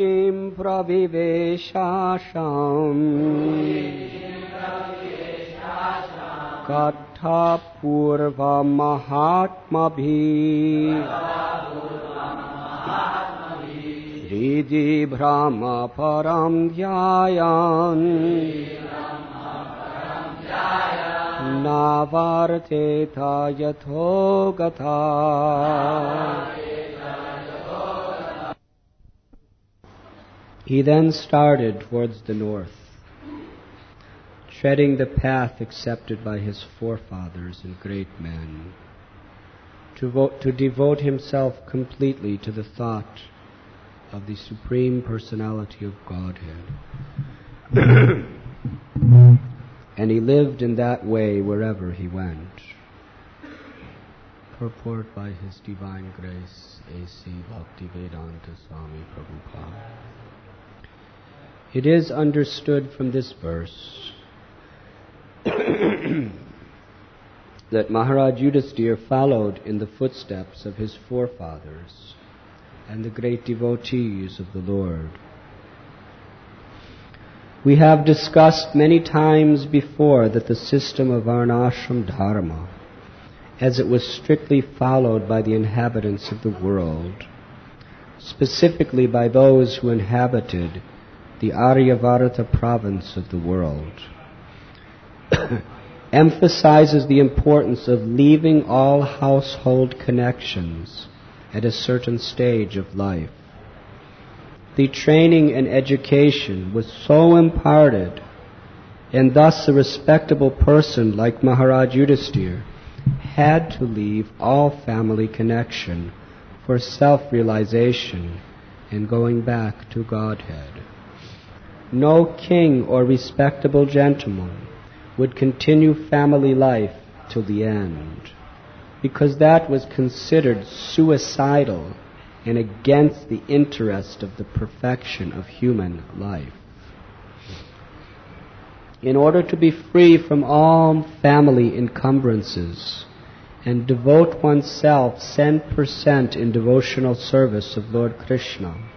ीं प्रविवेशासाम् कथा पूर्वमहात्मभिः श्रीजिभ्रामपरम् यथो यथोगथा He then started towards the north, treading the path accepted by his forefathers and great men, to, vo- to devote himself completely to the thought of the Supreme Personality of Godhead. and he lived in that way wherever he went. Purport by His Divine Grace, A.C. Bhaktivedanta Swami Prabhupada. It is understood from this verse that Maharaj Yudhisthira followed in the footsteps of his forefathers and the great devotees of the Lord. We have discussed many times before that the system of Varnashram Dharma, as it was strictly followed by the inhabitants of the world, specifically by those who inhabited the Aryavarta province of the world, emphasizes the importance of leaving all household connections at a certain stage of life. The training and education was so imparted, and thus a respectable person like Maharaj Yudhisthira had to leave all family connection for self-realization and going back to Godhead. No king or respectable gentleman would continue family life till the end because that was considered suicidal and against the interest of the perfection of human life. In order to be free from all family encumbrances and devote oneself 10% in devotional service of Lord Krishna,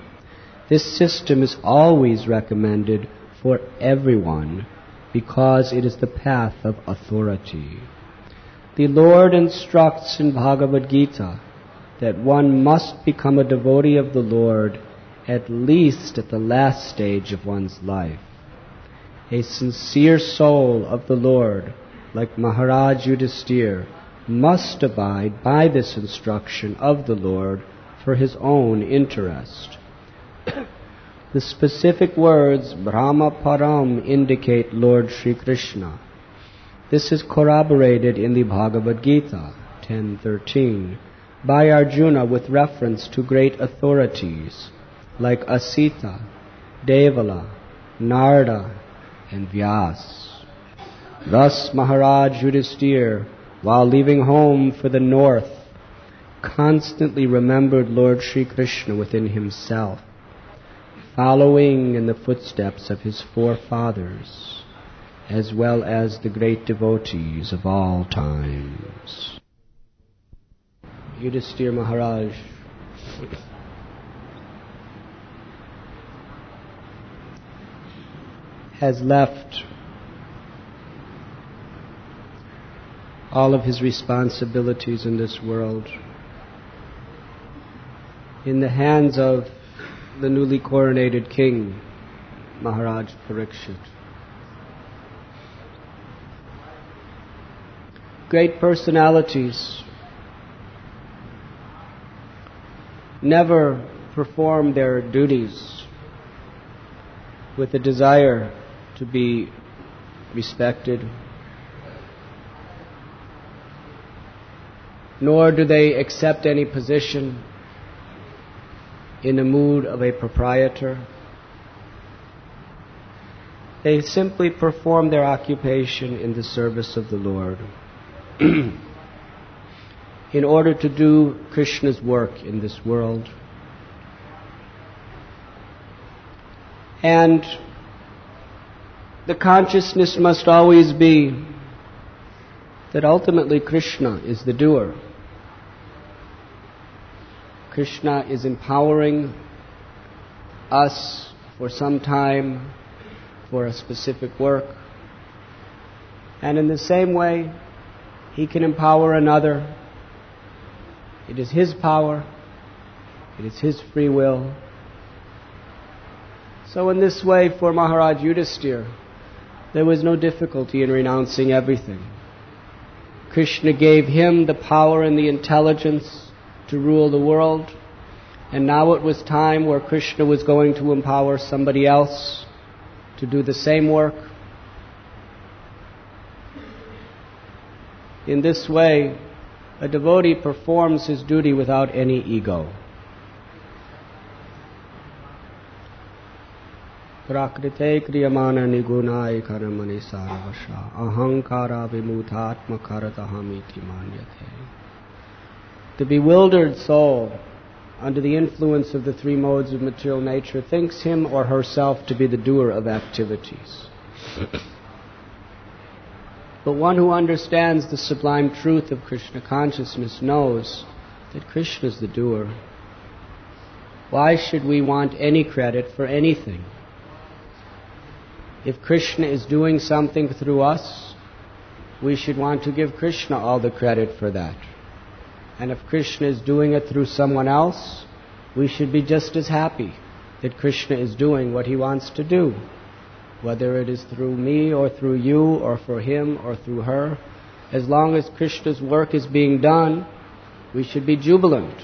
this system is always recommended for everyone because it is the path of authority. The Lord instructs in Bhagavad Gita that one must become a devotee of the Lord at least at the last stage of one's life. A sincere soul of the Lord, like Maharaj Yudhisthira, must abide by this instruction of the Lord for his own interest. The specific words Brahma Param indicate Lord Sri Krishna. This is corroborated in the Bhagavad Gita 10.13 by Arjuna with reference to great authorities like Asita, Devala, Narada, and Vyas. Thus Maharaj Yudhisthira, while leaving home for the north, constantly remembered Lord Sri Krishna within himself, following in the footsteps of his forefathers, as well as the great devotees of all times. Yudhisthira Maharaj has left all of his responsibilities in this world in the hands of the newly coronated king, Maharaj Parikshit. Great personalities never perform their duties with a desire to be respected, nor do they accept any position in the mood of a proprietor. They simply perform their occupation in the service of the Lord in order to do Krishna's work in this world. And the consciousness must always be that ultimately Krishna is the doer. Krishna is empowering us for some time for a specific work. And in the same way, he can empower another. It is his power. It is his free will. So in this way, for Maharaj Yudhisthira, there was no difficulty in renouncing everything. Krishna gave him the power and the intelligence to rule the world. And now it was time where Krishna was going to empower somebody else to do the same work. In this way, a devotee performs his duty without any ego. प्राकृते क्रियमान निगुणाय कर्मणि सारवशा ahankara vimutatma karatahamithi manyate. the bewildered soul, under the influence of the three modes of material nature, thinks him or herself to be the doer of activities. but one who understands the sublime truth of Krishna consciousness knows that Krishna is the doer. Why should we want any credit for anything? If Krishna is doing something through us, we should want to give Krishna all the credit for that. And if Krishna is doing it through someone else, we should be just as happy that Krishna is doing what he wants to do. Whether it is through me or through you or for him or through her, as long as Krishna's work is being done, we should be jubilant.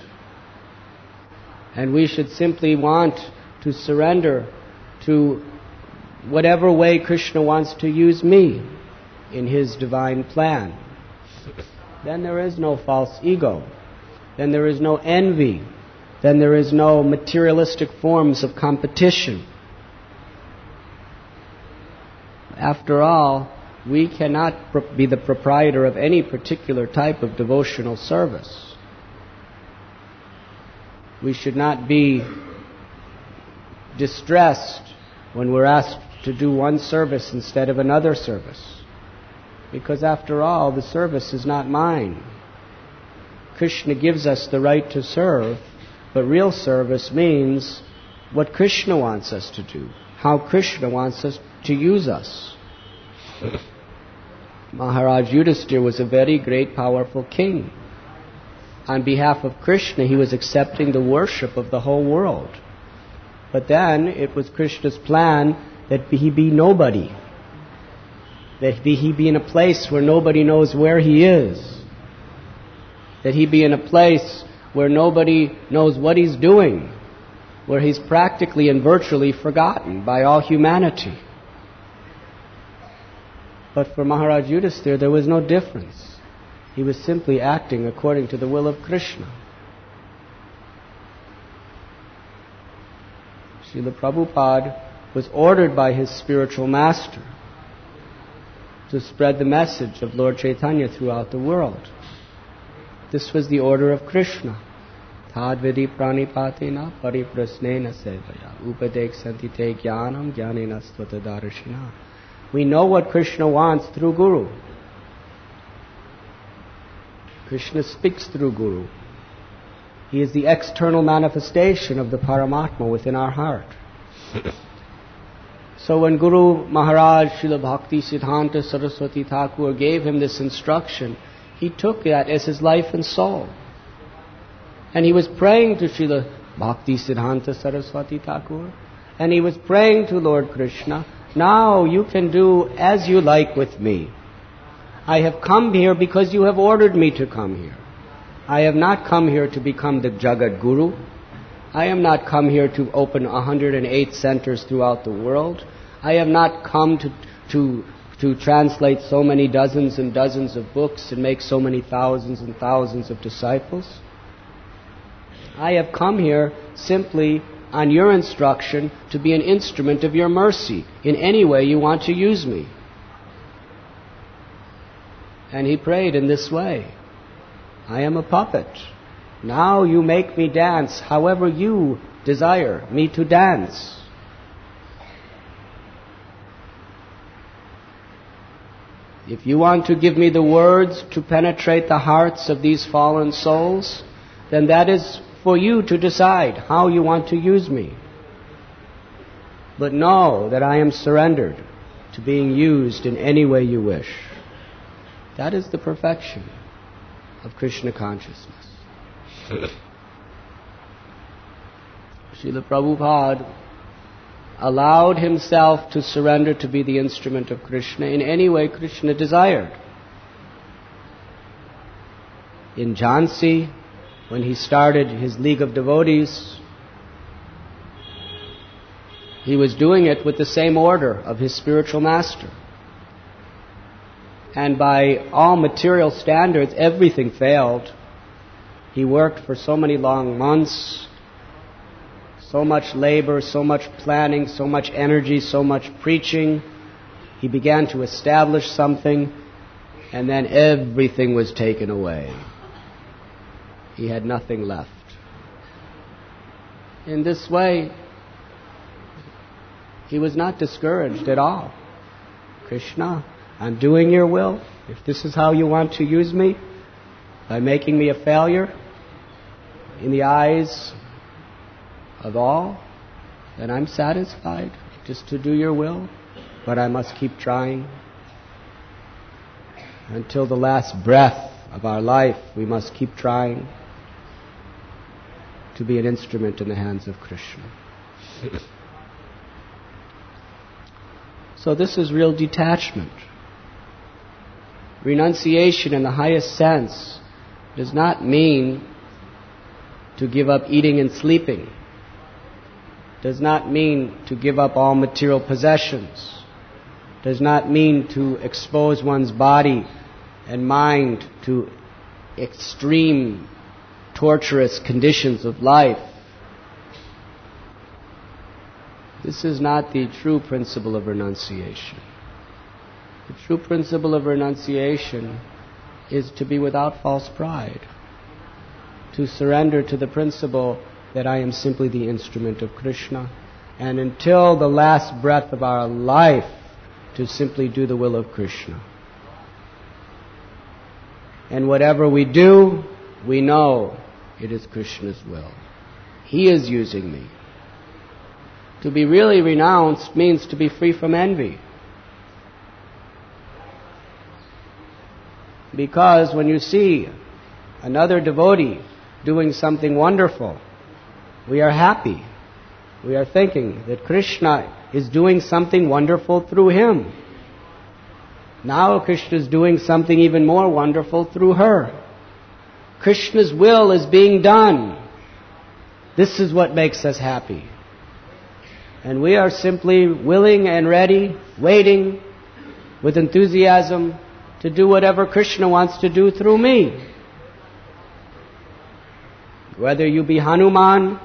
And we should simply want to surrender to whatever way Krishna wants to use me in his divine plan. Then there is no false ego. Then there is no envy. Then there is no materialistic forms of competition. After all, we cannot be the proprietor of any particular type of devotional service. We should not be distressed when we're asked to do one service instead of another service. Because after all, the service is not mine. Krishna gives us the right to serve, but real service means what Krishna wants us to do, how Krishna wants us to use us. Maharaj Yudhisthira was a very great, powerful king. On behalf of Krishna, he was accepting the worship of the whole world. But then it was Krishna's plan that he be nobody. That he be in a place where nobody knows where he is. That he be in a place where nobody knows what he's doing. Where he's practically and virtually forgotten by all humanity. But for Maharaj Yudhisthira, there was no difference. He was simply acting according to the will of Krishna. Srila Prabhupada was ordered by his spiritual master to spread the message of Lord Chaitanya throughout the world. This was the order of Krishna. Tadvidi pranipatena pariprasnena sevaya upadek santite jnanam. We know what Krishna wants through Guru. Krishna speaks through Guru. He is the external manifestation of the Paramatma within our heart. So when Guru Maharaj Srila Bhakti Siddhanta Saraswati Thakur gave him this instruction, he took that as his life and soul. And he was praying to Srila Bhakti Siddhanta Saraswati Thakur. And he was praying to Lord Krishna, now you can do as you like with me. I have come here because you have ordered me to come here. I have not come here to become the Jagat Guru. I am not come here to open 108 centers throughout the world. I have not come to, to, to translate so many dozens and dozens of books and make so many thousands and thousands of disciples. I have come here simply on your instruction to be an instrument of your mercy in any way you want to use me. And he prayed in this way I am a puppet. Now you make me dance however you desire me to dance. If you want to give me the words to penetrate the hearts of these fallen souls, then that is for you to decide how you want to use me. but know that I am surrendered to being used in any way you wish. That is the perfection of Krishna consciousness. Srila Prabhupada allowed himself to surrender to be the instrument of Krishna in any way Krishna desired. In Jhansi, when he started his League of Devotees, he was doing it with the same order of his spiritual master. And by all material standards, everything failed. He worked for so many long months, so much labor, so much planning, so much energy, so much preaching. He began to establish something, and then everything was taken away. He had nothing left. In this way, he was not discouraged at all. Krishna, I'm doing your will. If this is how you want to use me, by making me a failure in the eyes of all, then I'm satisfied just to do your will. But I must keep trying. Until the last breath of our life, we must keep trying to be an instrument in the hands of Krishna. So this is real detachment. Renunciation in the highest sense does not mean to give up eating and sleeping. Does not mean to give up all material possessions. Does not mean to expose one's body and mind to extreme torturous conditions of life. This is not the true principle of renunciation. The true principle of renunciation is to be without false pride, to surrender to the principle that I am simply the instrument of Krishna, and until the last breath of our life, to simply do the will of Krishna. And whatever we do, we know it is Krishna's will. He is using me. To be really renounced means to be free from envy. Because when you see another devotee doing something wonderful, we are happy. We are thinking that Krishna is doing something wonderful through him. Now Krishna is doing something even more wonderful through her. Krishna's will is being done. This is what makes us happy. And we are simply willing and ready, waiting with enthusiasm to do whatever Krishna wants to do through me. Whether you be Hanuman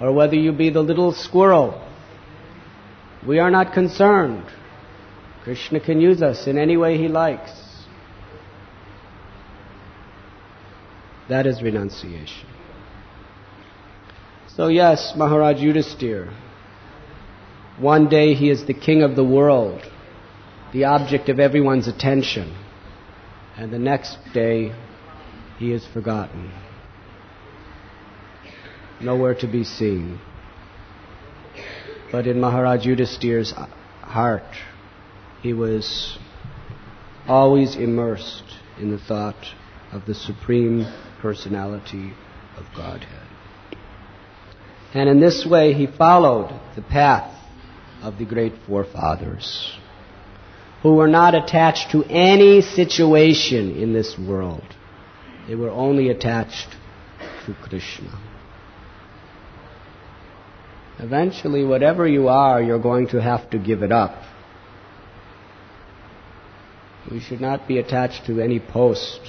or whether you be the little squirrel, we are not concerned. Krishna can use us in any way he likes. That is renunciation. So yes, Maharaj Yudhisthira, one day he is the king of the world, the object of everyone's attention, and the next day he is forgotten, nowhere to be seen. But in Maharaj Yudhisthira's heart, he was always immersed in the thought of the Supreme Personality of Godhead. And in this way, he followed the path of the great forefathers who were not attached to any situation in this world. They were only attached to Krishna. Eventually, whatever you are, you're going to have to give it up. We should not be attached to any post.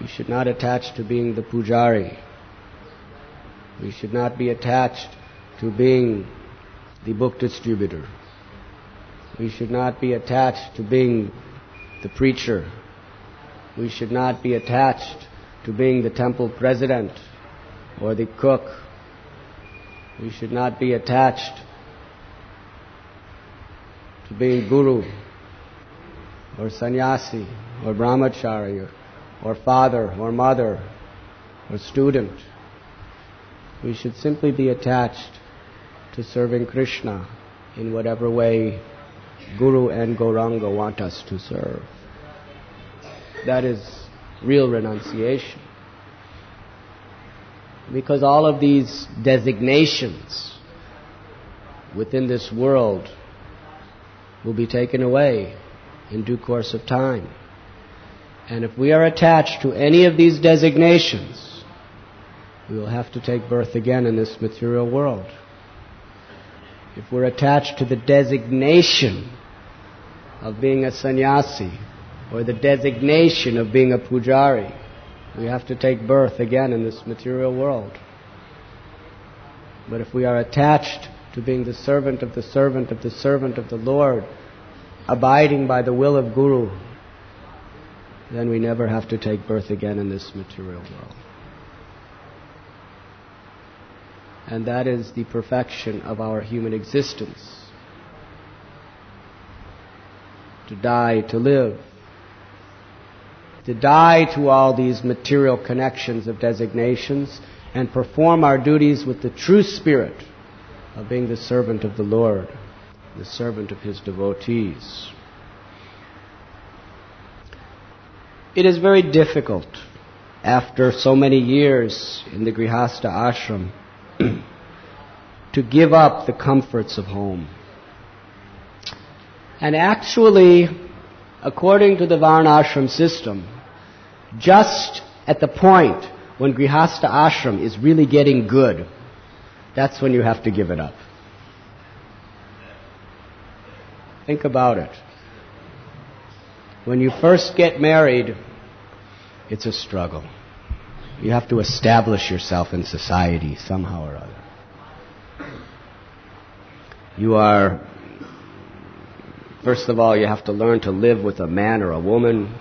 We should not attach to being the pujari. We should not be attached to being the book distributor. We should not be attached to being the preacher. We should not be attached to being the temple president or the cook. We should not be attached to being guru or sannyasi or brahmachari or father or mother or student. We should simply be attached to serving Krishna in whatever way Guru and Gauranga want us to serve. That is real renunciation. Because all of these designations within this world will be taken away in due course of time. And if we are attached to any of these designations, we will have to take birth again in this material world. If we're attached to the designation of being a sannyasi or the designation of being a pujari, we have to take birth again in this material world. But if we are attached to being the servant of the servant of the servant of the Lord, abiding by the will of Guru, then we never have to take birth again in this material world. And that is the perfection of our human existence. To die, to live. To die to all these material connections of designations and perform our duties with the true spirit of being the servant of the Lord, the servant of His devotees. It is very difficult after so many years in the Grihastha ashram to give up the comforts of home. And actually, according to the Varnashram system, just at the point when Grihastha ashram is really getting good, that's when you have to give it up. Think about it. When you first get married, it's a struggle. You have to establish yourself in society somehow or other. You are, first of all, you have to learn to live with a man or a woman,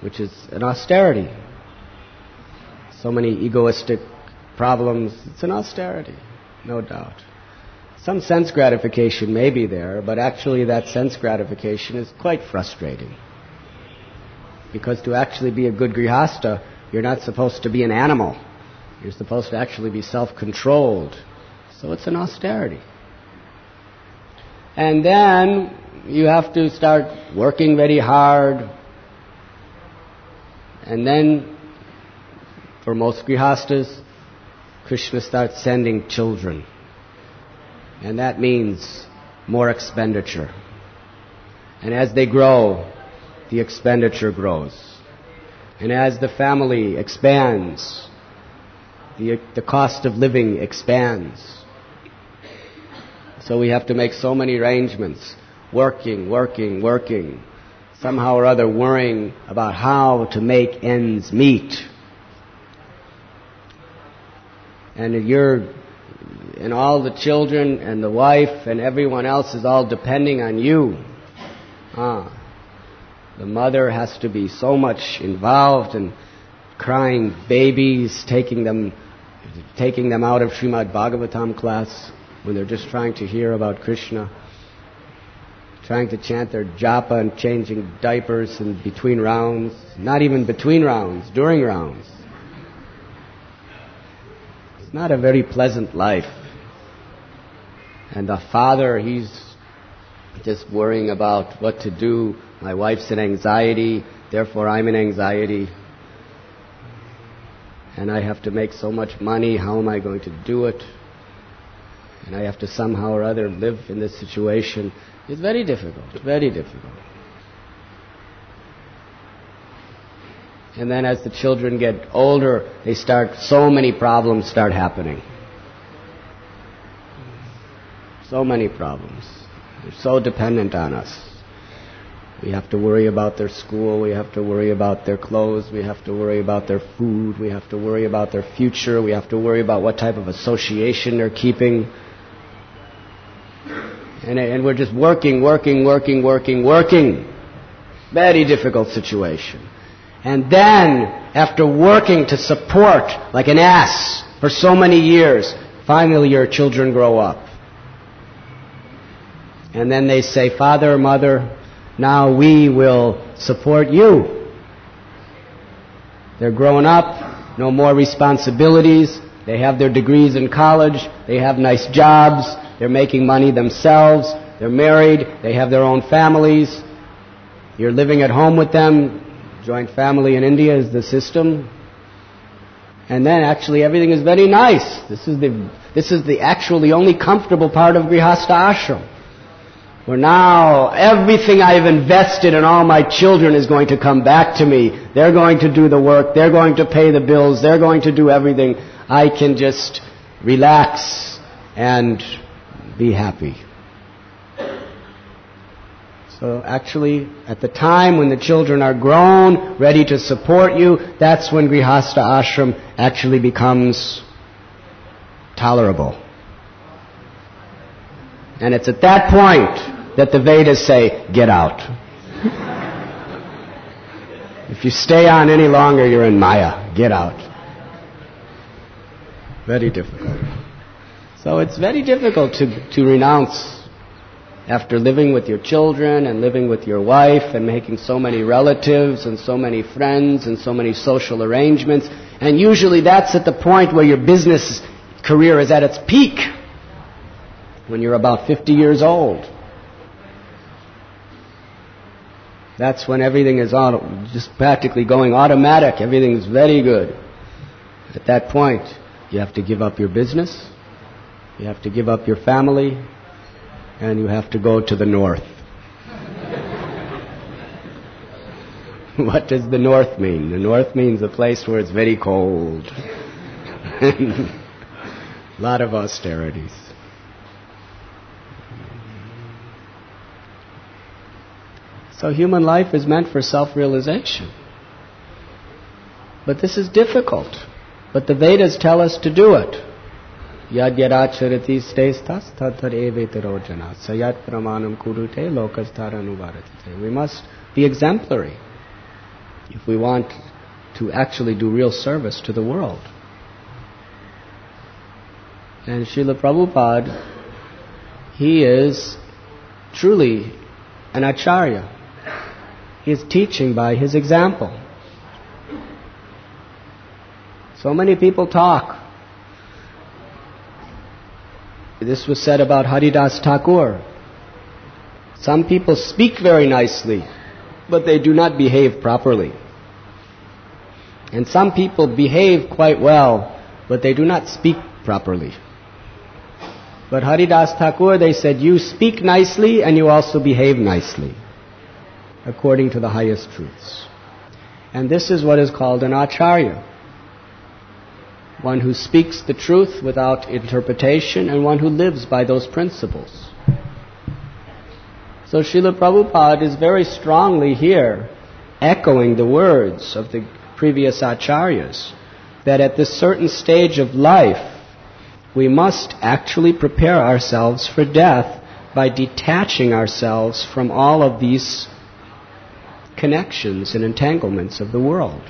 which is an austerity. So many egoistic problems. It's an austerity, no doubt. Some sense gratification may be there, but actually that sense gratification is quite frustrating. Because to actually be a good grihasta, you're not supposed to be an animal. You're supposed to actually be self-controlled. So it's an austerity. And then you have to start working very hard. And then, for most grihastas, Krishna starts sending children. And that means more expenditure. And as they grow, the expenditure grows. And as the family expands, the, the cost of living expands. So we have to make so many arrangements, working, working, working, somehow or other worrying about how to make ends meet. And you're, and all the children and the wife and everyone else is all depending on you. Ah. The mother has to be so much involved in crying babies, taking them, taking them out of Srimad Bhagavatam class when they're just trying to hear about Krishna, trying to chant their japa and changing diapers in between rounds, not even between rounds, during rounds. It's not a very pleasant life. And the father, he's just worrying about what to do my wife's in anxiety, therefore I'm in anxiety. And I have to make so much money, how am I going to do it? And I have to somehow or other live in this situation. It's very difficult, very difficult. And then as the children get older, they start, so many problems start happening. So many problems. They're so dependent on us. We have to worry about their school. We have to worry about their clothes. We have to worry about their food. We have to worry about their future. We have to worry about what type of association they're keeping. And, and we're just working, working, working, working, working. Very difficult situation. And then, after working to support like an ass for so many years, finally your children grow up. And then they say, Father, Mother, now we will support you. They're grown up, no more responsibilities, they have their degrees in college, they have nice jobs, they're making money themselves, they're married, they have their own families, you're living at home with them, joint family in India is the system. And then actually everything is very nice. This is the, this is the actually only comfortable part of Grihastha ashram. Where now everything I've invested in all my children is going to come back to me. They're going to do the work. They're going to pay the bills. They're going to do everything. I can just relax and be happy. So actually, at the time when the children are grown, ready to support you, that's when Grihastha ashram actually becomes tolerable. And it's at that point that the Vedas say, get out. if you stay on any longer, you're in Maya. Get out. Very difficult. So it's very difficult to, to renounce after living with your children and living with your wife and making so many relatives and so many friends and so many social arrangements. And usually that's at the point where your business career is at its peak, when you're about 50 years old. That's when everything is auto, just practically going automatic. Everything's very good. At that point, you have to give up your business. You have to give up your family and you have to go to the north. what does the north mean? The north means a place where it's very cold. a lot of austerities. So human life is meant for self-realization. But this is difficult. But the Vedas tell us to do it. We must be exemplary if we want to actually do real service to the world. And Srila Prabhupada, he is truly an acharya. He is teaching by his example. So many people talk this was said about Haridas Thakur. Some people speak very nicely, but they do not behave properly. And some people behave quite well, but they do not speak properly. But Haridas Thakur, they said, you speak nicely and you also behave nicely, according to the highest truths. And this is what is called an acharya one who speaks the truth without interpretation, and one who lives by those principles. So Srila Prabhupada is very strongly here echoing the words of the previous acharyas that at this certain stage of life we must actually prepare ourselves for death by detaching ourselves from all of these connections and entanglements of the world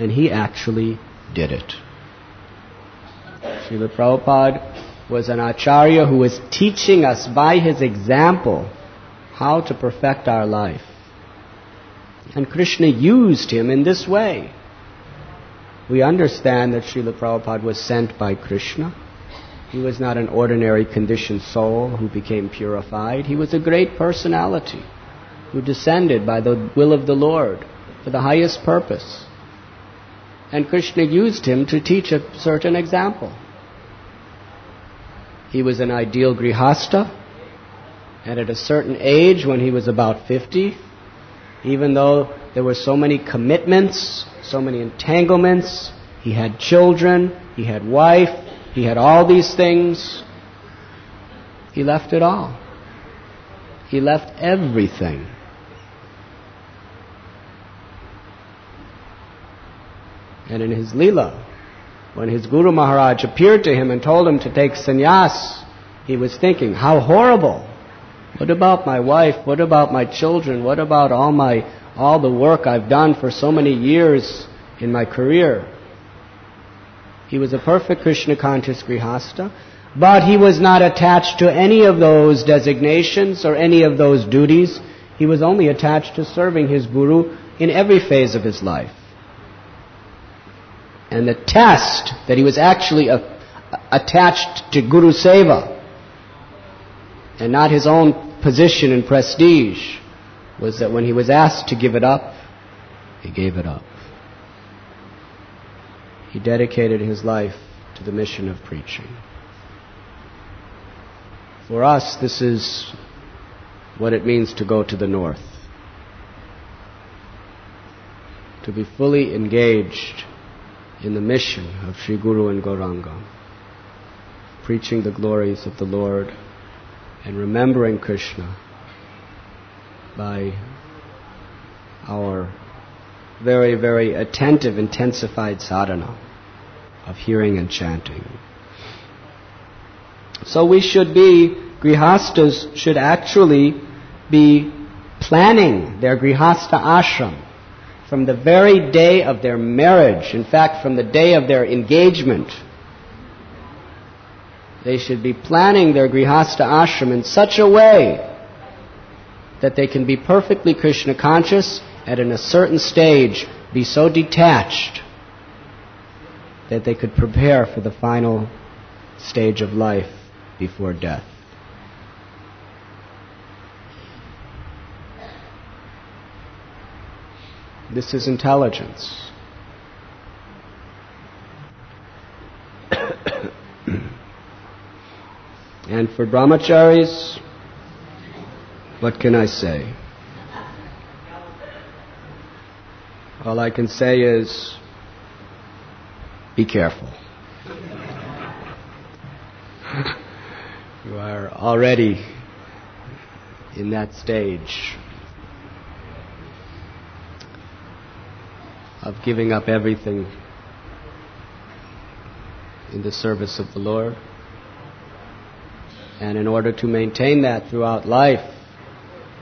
and he actually did it. Srila Prabhupada was an acharya who was teaching us by his example how to perfect our life. And Krishna used him in this way. We understand that Srila Prabhupada was sent by Krishna. He was not an ordinary conditioned soul who became purified. He was a great personality who descended by the will of the Lord for the highest purpose. And Krishna used him to teach a certain example. He was an ideal grihasta, and at a certain age, when he was about 50, even though there were so many commitments, so many entanglements, he had children, he had wife, he had all these things, he left it all. He left everything And in his Leela, when his Guru Maharaj appeared to him and told him to take sannyas, he was thinking, how horrible. What about my wife? What about my children? What about all my, all the work I've done for so many years in my career? He was a perfect Krishna conscious Grihasta, but he was not attached to any of those designations or any of those duties. He was only attached to serving his Guru in every phase of his life. And the test that he was actually a, attached to Guru Seva and not his own position and prestige was that when he was asked to give it up, he gave it up. He dedicated his life to the mission of preaching. For us, this is what it means to go to the north. To be fully engaged in the mission of Sri Guru and Gauranga, preaching the glories of the Lord and remembering Krishna by our very, very attentive, intensified sadhana of hearing and chanting. So we should be, grihastas should actually be planning their grihasta ashram from the very day of their marriage, in fact, from the day of their engagement. They should be planning their grihasta ashram in such a way that they can be perfectly Krishna conscious and in a certain stage be so detached that they could prepare for the final stage of life before death. This is intelligence. and for brahmacharis, what can I say? All I can say is be careful. you are already in that stage of giving up everything in the service of the Lord. And in order to maintain that throughout life,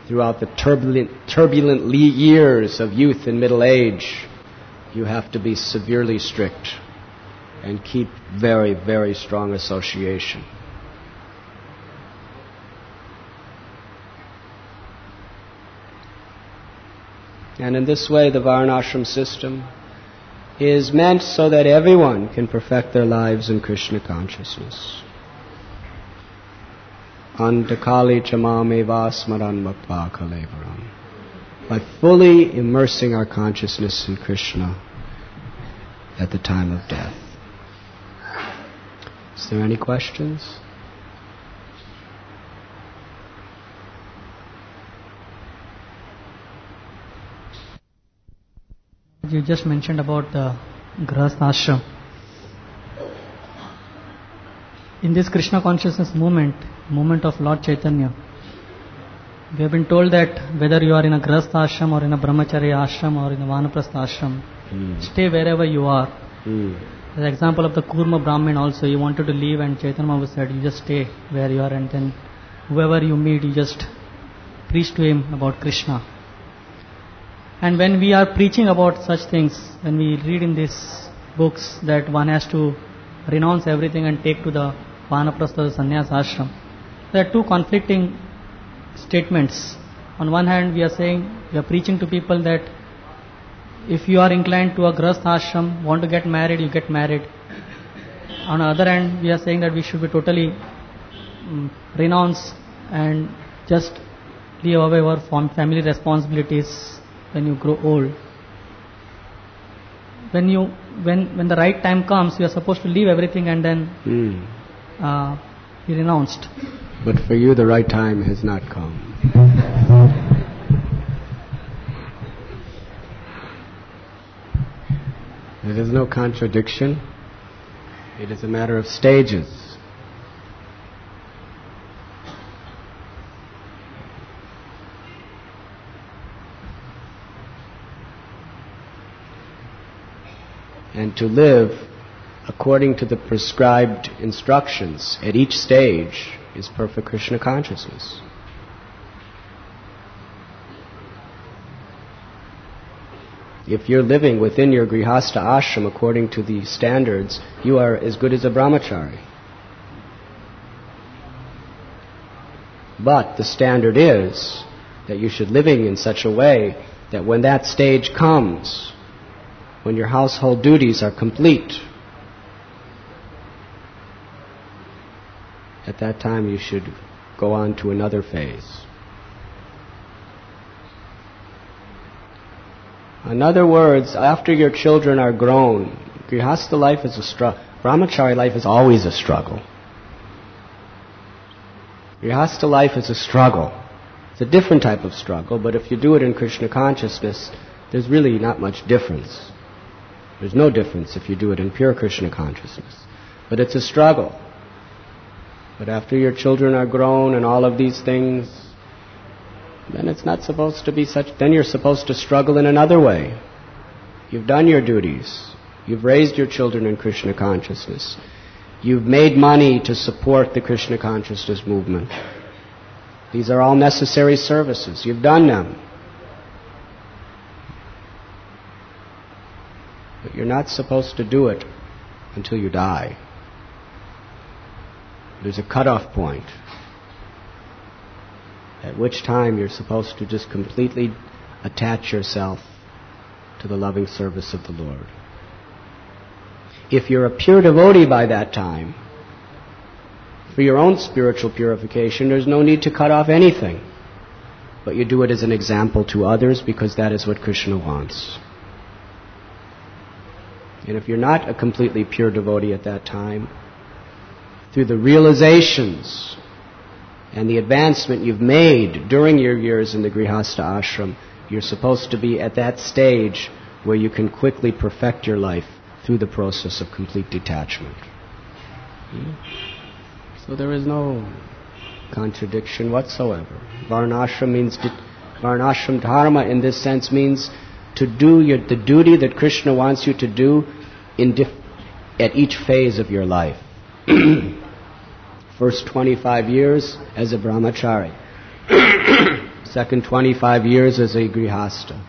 throughout the turbulent, turbulent years of youth and middle age, you have to be severely strict and keep very, very strong association. And in this way, the Varnashram system is meant so that everyone can perfect their lives in Krishna consciousness. Antakali chamame vasmaran kalevaram. By fully immersing our consciousness in Krishna at the time of death. Is there any questions? You just mentioned about the Grahastha ashram. In this Krishna consciousness movement, movement of Lord Chaitanya, we have been told that whether you are in a Grahastha ashram or in a Brahmacharya ashram or in a Vanaprastha ashram, Hmm. stay wherever you are. Hmm. The example of the Kurma Brahmin also, he wanted to leave and Chaitanya Mahaprabhu said, you just stay where you are and then whoever you meet, you just preach to him about Krishna. And when we are preaching about such things, when we read in these books that one has to renounce everything and take to the Vanaprastha Sannyas ashram, there are two conflicting statements. On one hand, we are saying, we are preaching to people that if you are inclined to a grahastha ashram, want to get married, you get married. On the other hand, we are saying that we should be totally mm, renounce and just leave away our family responsibilities when you grow old. When you when when the right time comes, you are supposed to leave everything and then Hmm. uh, be renounced. But for you, the right time has not come. There is no contradiction. It is a matter of stages. And to live according to the prescribed instructions at each stage is perfect Krishna consciousness. If you're living within your grihasta ashram according to the standards, you are as good as a brahmachari. But the standard is that you should living in such a way that when that stage comes, when your household duties are complete, at that time you should go on to another phase. In other words, after your children are grown, Grihastha life is a struggle. Brahmachari life is always a struggle. Grihastha life is a struggle. It's a different type of struggle, but if you do it in Krishna consciousness, there's really not much difference. There's no difference if you do it in pure Krishna consciousness. But it's a struggle. But after your children are grown and all of these things, then it's not supposed to be such, then you're supposed to struggle in another way. You've done your duties. You've raised your children in Krishna consciousness. You've made money to support the Krishna consciousness movement. These are all necessary services. You've done them. You're not supposed to do it until you die. There's a cutoff point at which time you're supposed to just completely attach yourself to the loving service of the Lord. If you're a pure devotee by that time, for your own spiritual purification, there's no need to cut off anything. But you do it as an example to others because that is what Krishna wants. And if you're not a completely pure devotee at that time, through the realizations and the advancement you've made during your years in the Grihastha ashram, you're supposed to be at that stage where you can quickly perfect your life through the process of complete detachment. So there is no contradiction whatsoever. Varnashram means di- Varnashram dharma in this sense means to do your, the duty that Krishna wants you to do in dif- at each phase of your life. First 25 years as a brahmachari. Second 25 years as a grihastha.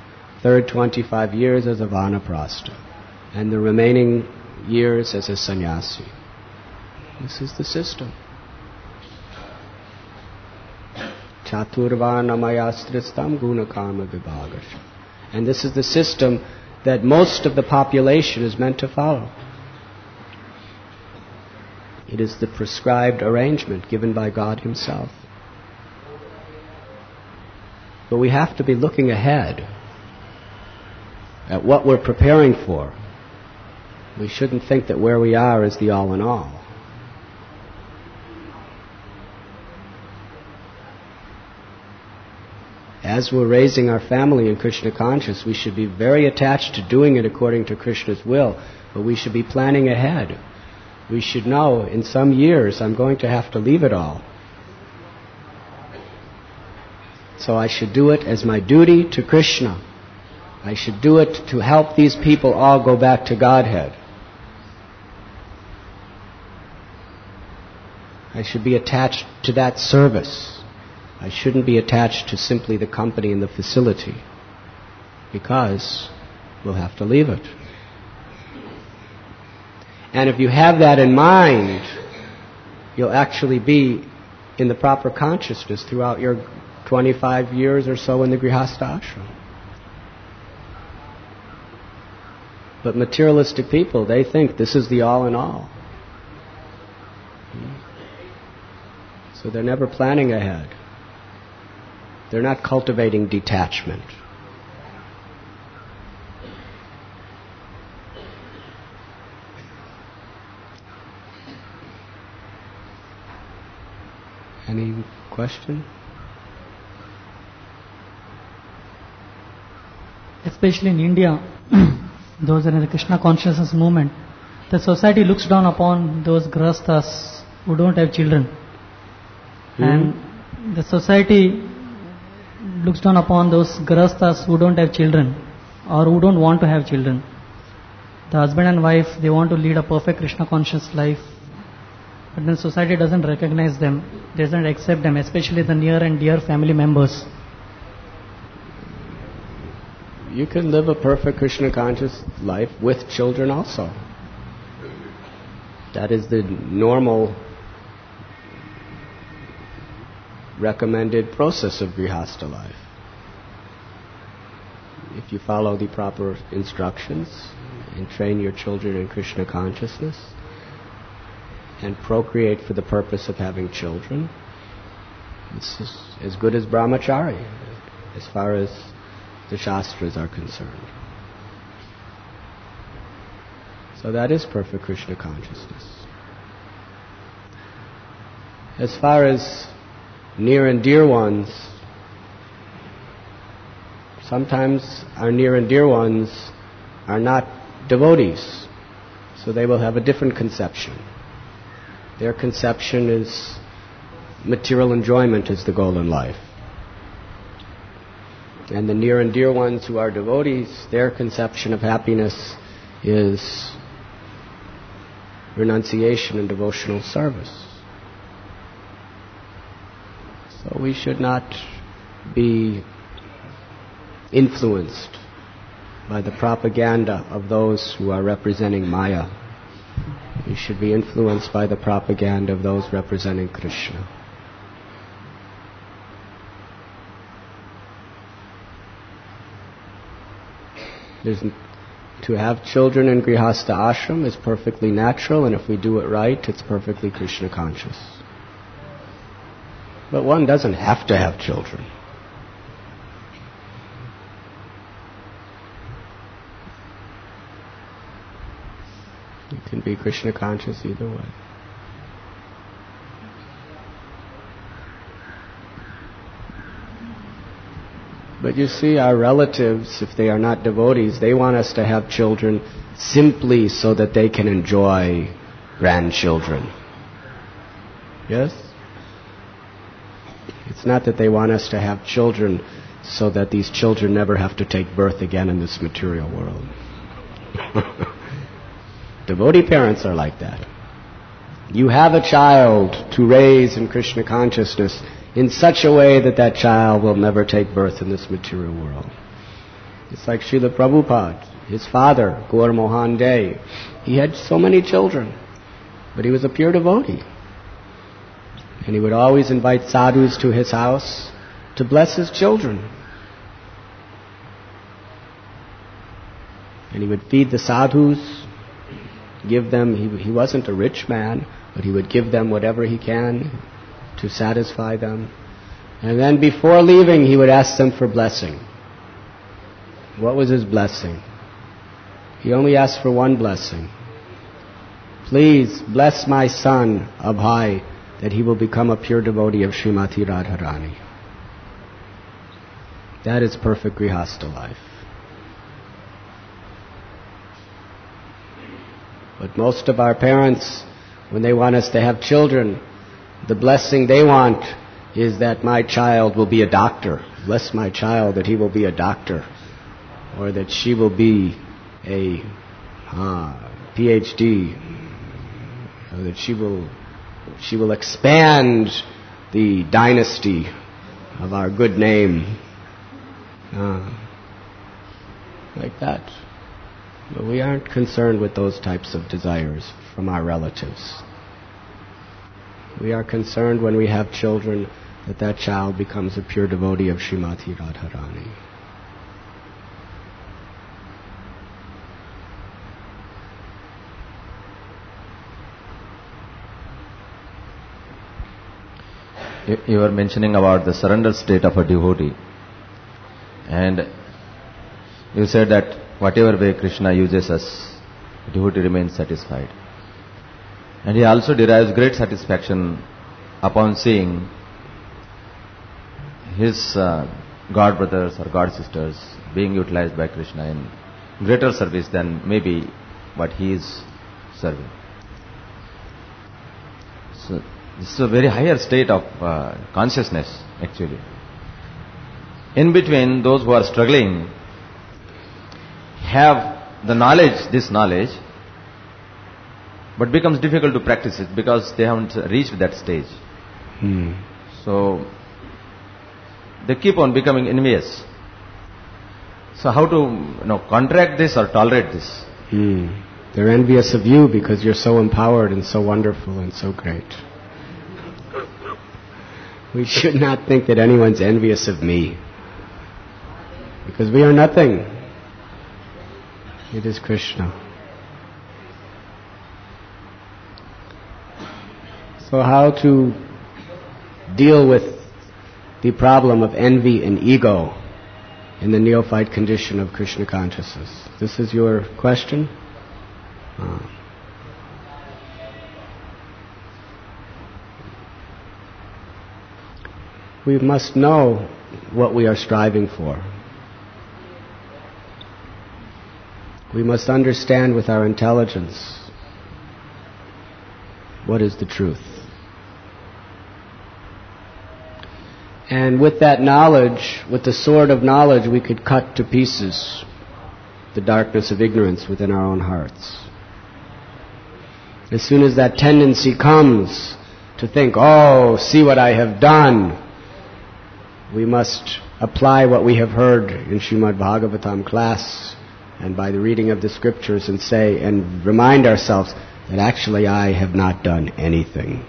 Third 25 years as a vanaprastha. And the remaining years as a sannyasi. This is the system. Chaturvanamayastritam gunakama vibhagasha. And this is the system that most of the population is meant to follow. It is the prescribed arrangement given by God Himself. But we have to be looking ahead at what we're preparing for. We shouldn't think that where we are is the all in all. As we're raising our family in Krishna consciousness, we should be very attached to doing it according to Krishna's will, but we should be planning ahead. We should know in some years I'm going to have to leave it all. So I should do it as my duty to Krishna. I should do it to help these people all go back to Godhead. I should be attached to that service. I shouldn't be attached to simply the company and the facility because we'll have to leave it. And if you have that in mind, you'll actually be in the proper consciousness throughout your 25 years or so in the Grihastha ashram. But materialistic people, they think this is the all in all. Hmm. So they're never planning ahead. They're not cultivating detachment. Any question? Especially in India, those in the Krishna consciousness movement, the society looks down upon those grihasthas who don't have children. Hmm? And the society looks down upon those grihasthas who don't have children or who don't want to have children. The husband and wife, they want to lead a perfect Krishna conscious life. But then society doesn't recognize them, doesn't accept them, especially the near and dear family members. You can live a perfect Krishna conscious life with children also. That is the normal recommended process of Grihastha life. If you follow the proper instructions and train your children in Krishna consciousness, and procreate for the purpose of having children, is as good as brahmachari as far as the Shastras are concerned. So that is perfect Krishna consciousness. As far as near and dear ones, sometimes our near and dear ones are not devotees, so they will have a different conception. Their conception is material enjoyment is the goal in life. And the near and dear ones who are devotees, their conception of happiness is renunciation and devotional service. So we should not be influenced by the propaganda of those who are representing Maya. We should be influenced by the propaganda of those representing Krishna. There's, to have children in Grihastha ashram is perfectly natural, and if we do it right, it's perfectly Krishna conscious. But one doesn't have to have children. You can be Krishna conscious either way. But you see, our relatives, if they are not devotees, they want us to have children simply so that they can enjoy grandchildren. Yes? It's not that they want us to have children so that these children never have to take birth again in this material world. Devotee parents are like that. You have a child to raise in Krishna consciousness in such a way that that child will never take birth in this material world. It's like Srila Prabhupada, his father, Gaur Mohan De. He had so many children, but he was a pure devotee. And he would always invite sadhus to his house to bless his children. And he would feed the sadhus, give them, he, he wasn't a rich man, but he would give them whatever he can to satisfy them. And then before leaving, he would ask them for blessing. What was his blessing? He only asked for one blessing. Please bless my son, Abhay, that he will become a pure devotee of Srimati Radharani. That is perfect Grihastha life. But most of our parents, when they want us to have children, the blessing they want is that my child will be a doctor. Bless my child that he will be a doctor. Or that she will be a uh, PhD. Or that she will, she will expand the dynasty of our good name. Uh, like that. But we aren't concerned with those types of desires from our relatives. We are concerned when we have children that that child becomes a pure devotee of Srimati Radharani. You were mentioning about the surrender state of a devotee. And you said that whatever way Krishna uses us, devotee remains satisfied. And he also derives great satisfaction upon seeing his uh, god brothers or god sisters being utilized by Krishna in greater service than maybe what he is serving. So this is a very higher state of uh, consciousness actually. In between, those who are struggling have the knowledge, this knowledge, but becomes difficult to practice it because they haven't reached that stage. Hmm. So they keep on becoming envious. So how to you know contract this or tolerate this? Hmm. They're envious of you because you're so empowered and so wonderful and so great. We should not think that anyone's envious of me. Because we are nothing. It is Krishna. So, how to deal with the problem of envy and ego in the neophyte condition of Krishna consciousness? This is your question? Uh. We must know what we are striving for. We must understand with our intelligence what is the truth. And with that knowledge, with the sword of knowledge, we could cut to pieces the darkness of ignorance within our own hearts. As soon as that tendency comes to think, oh, see what I have done, we must apply what we have heard in Srimad Bhagavatam class and by the reading of the scriptures and say and remind ourselves that actually I have not done anything.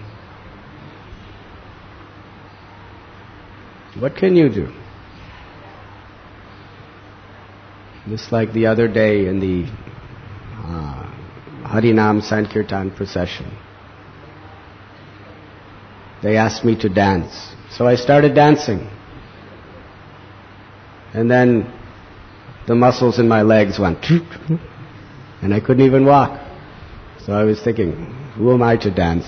What can you do? Just like the other day in the uh, Harinam Sankirtan procession. They asked me to dance. So I started dancing. And then the muscles in my legs went, and I couldn't even walk. So I was thinking, who am I to dance?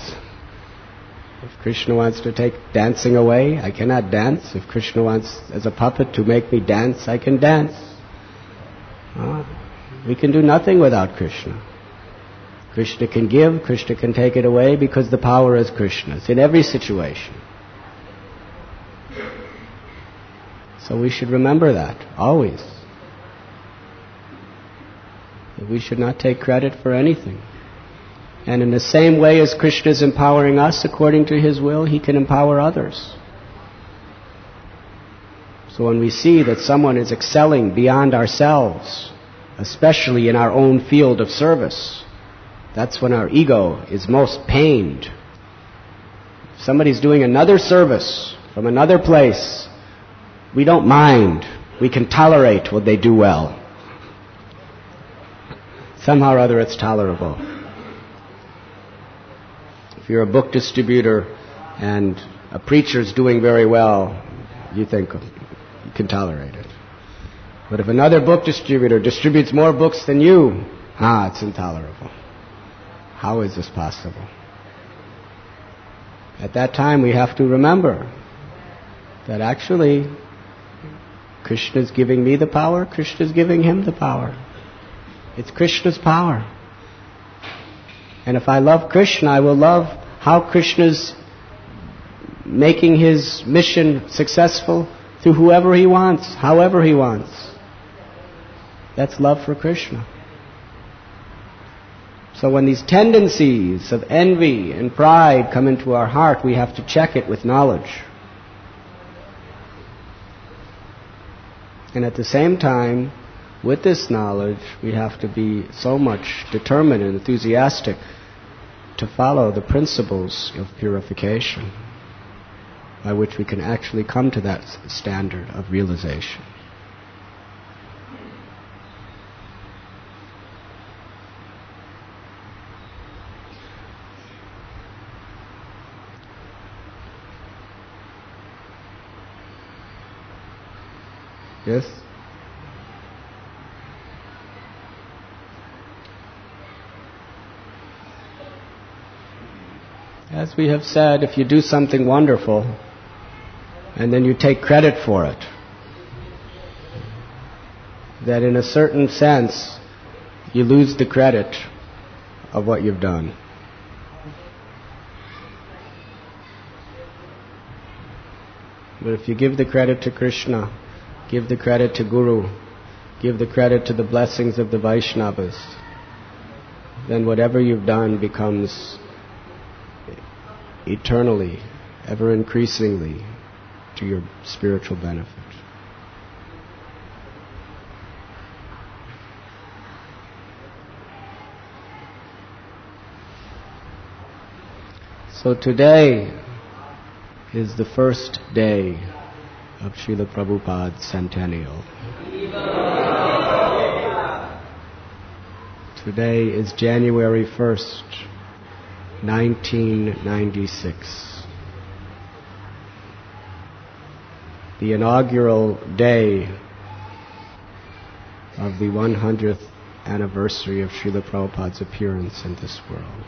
If Krishna wants to take dancing away, I cannot dance. If Krishna wants, as a puppet, to make me dance, I can dance. Uh, we can do nothing without Krishna. Krishna can give, Krishna can take it away because the power is Krishna's in every situation. So we should remember that, always. We should not take credit for anything. And in the same way as Krishna is empowering us according to His will, He can empower others. So when we see that someone is excelling beyond ourselves, especially in our own field of service, that's when our ego is most pained. If somebody's doing another service from another place, we don't mind. We can tolerate what they do well. Somehow or other it's tolerable. If you're a book distributor and a preacher's doing very well, you think you can tolerate it. But if another book distributor distributes more books than you, ah, it's intolerable. How is this possible? At that time, we have to remember that actually Krishna is giving me the power, Krishna is giving him the power. It's Krishna's power. And if I love Krishna, I will love how Krishna's making his mission successful through whoever he wants, however he wants. That's love for Krishna. So when these tendencies of envy and pride come into our heart, we have to check it with knowledge. And at the same time, with this knowledge, we have to be so much determined and enthusiastic to follow the principles of purification by which we can actually come to that standard of realization. Yes? As we have said, if you do something wonderful and then you take credit for it, that in a certain sense you lose the credit of what you've done. But if you give the credit to Krishna, give the credit to Guru, give the credit to the blessings of the Vaishnavas, then whatever you've done becomes eternally, ever increasingly to your spiritual benefit. So today is the first day of Srila Prabhupada's centennial. Today is January 1st, 1996. The inaugural day of the 100th anniversary of Srila Prabhupada's appearance in this world.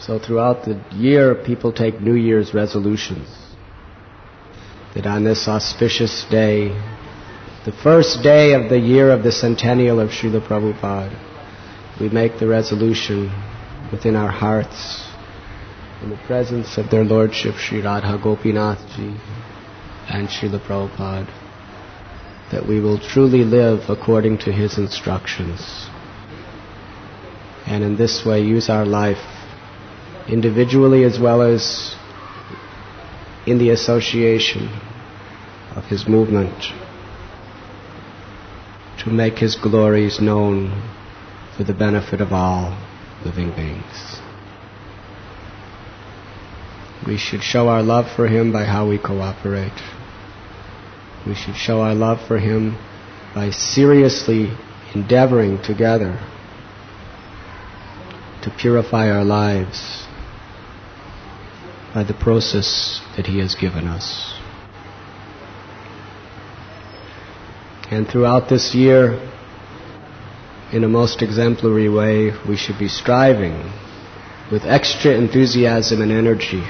So throughout the year, people take New Year's resolutions. That on this auspicious day, the first day of the year of the centennial of Srila Prabhupada, we make the resolution within our hearts, in the presence of their Lordship Sri Radha Gopinathji and Srila Prabhupada, that we will truly live according to his instructions. And in this way use our life individually as well as in the association of his movement to make his glories known for the benefit of all living beings. We should show our love for him by how we cooperate. We should show our love for him by seriously endeavoring together to purify our lives by the process that He has given us. And throughout this year, in a most exemplary way, we should be striving with extra enthusiasm and energy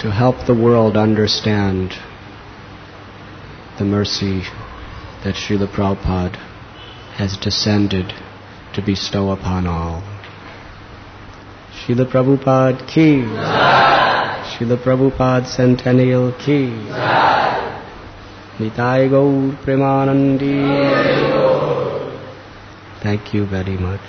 to help the world understand the mercy that Srila Prabhupada has descended to bestow upon all. Srila Prabhupada ki. Srila Prabhupada Centennial ki. Nitai Gaur Premanandi. Thank you very much.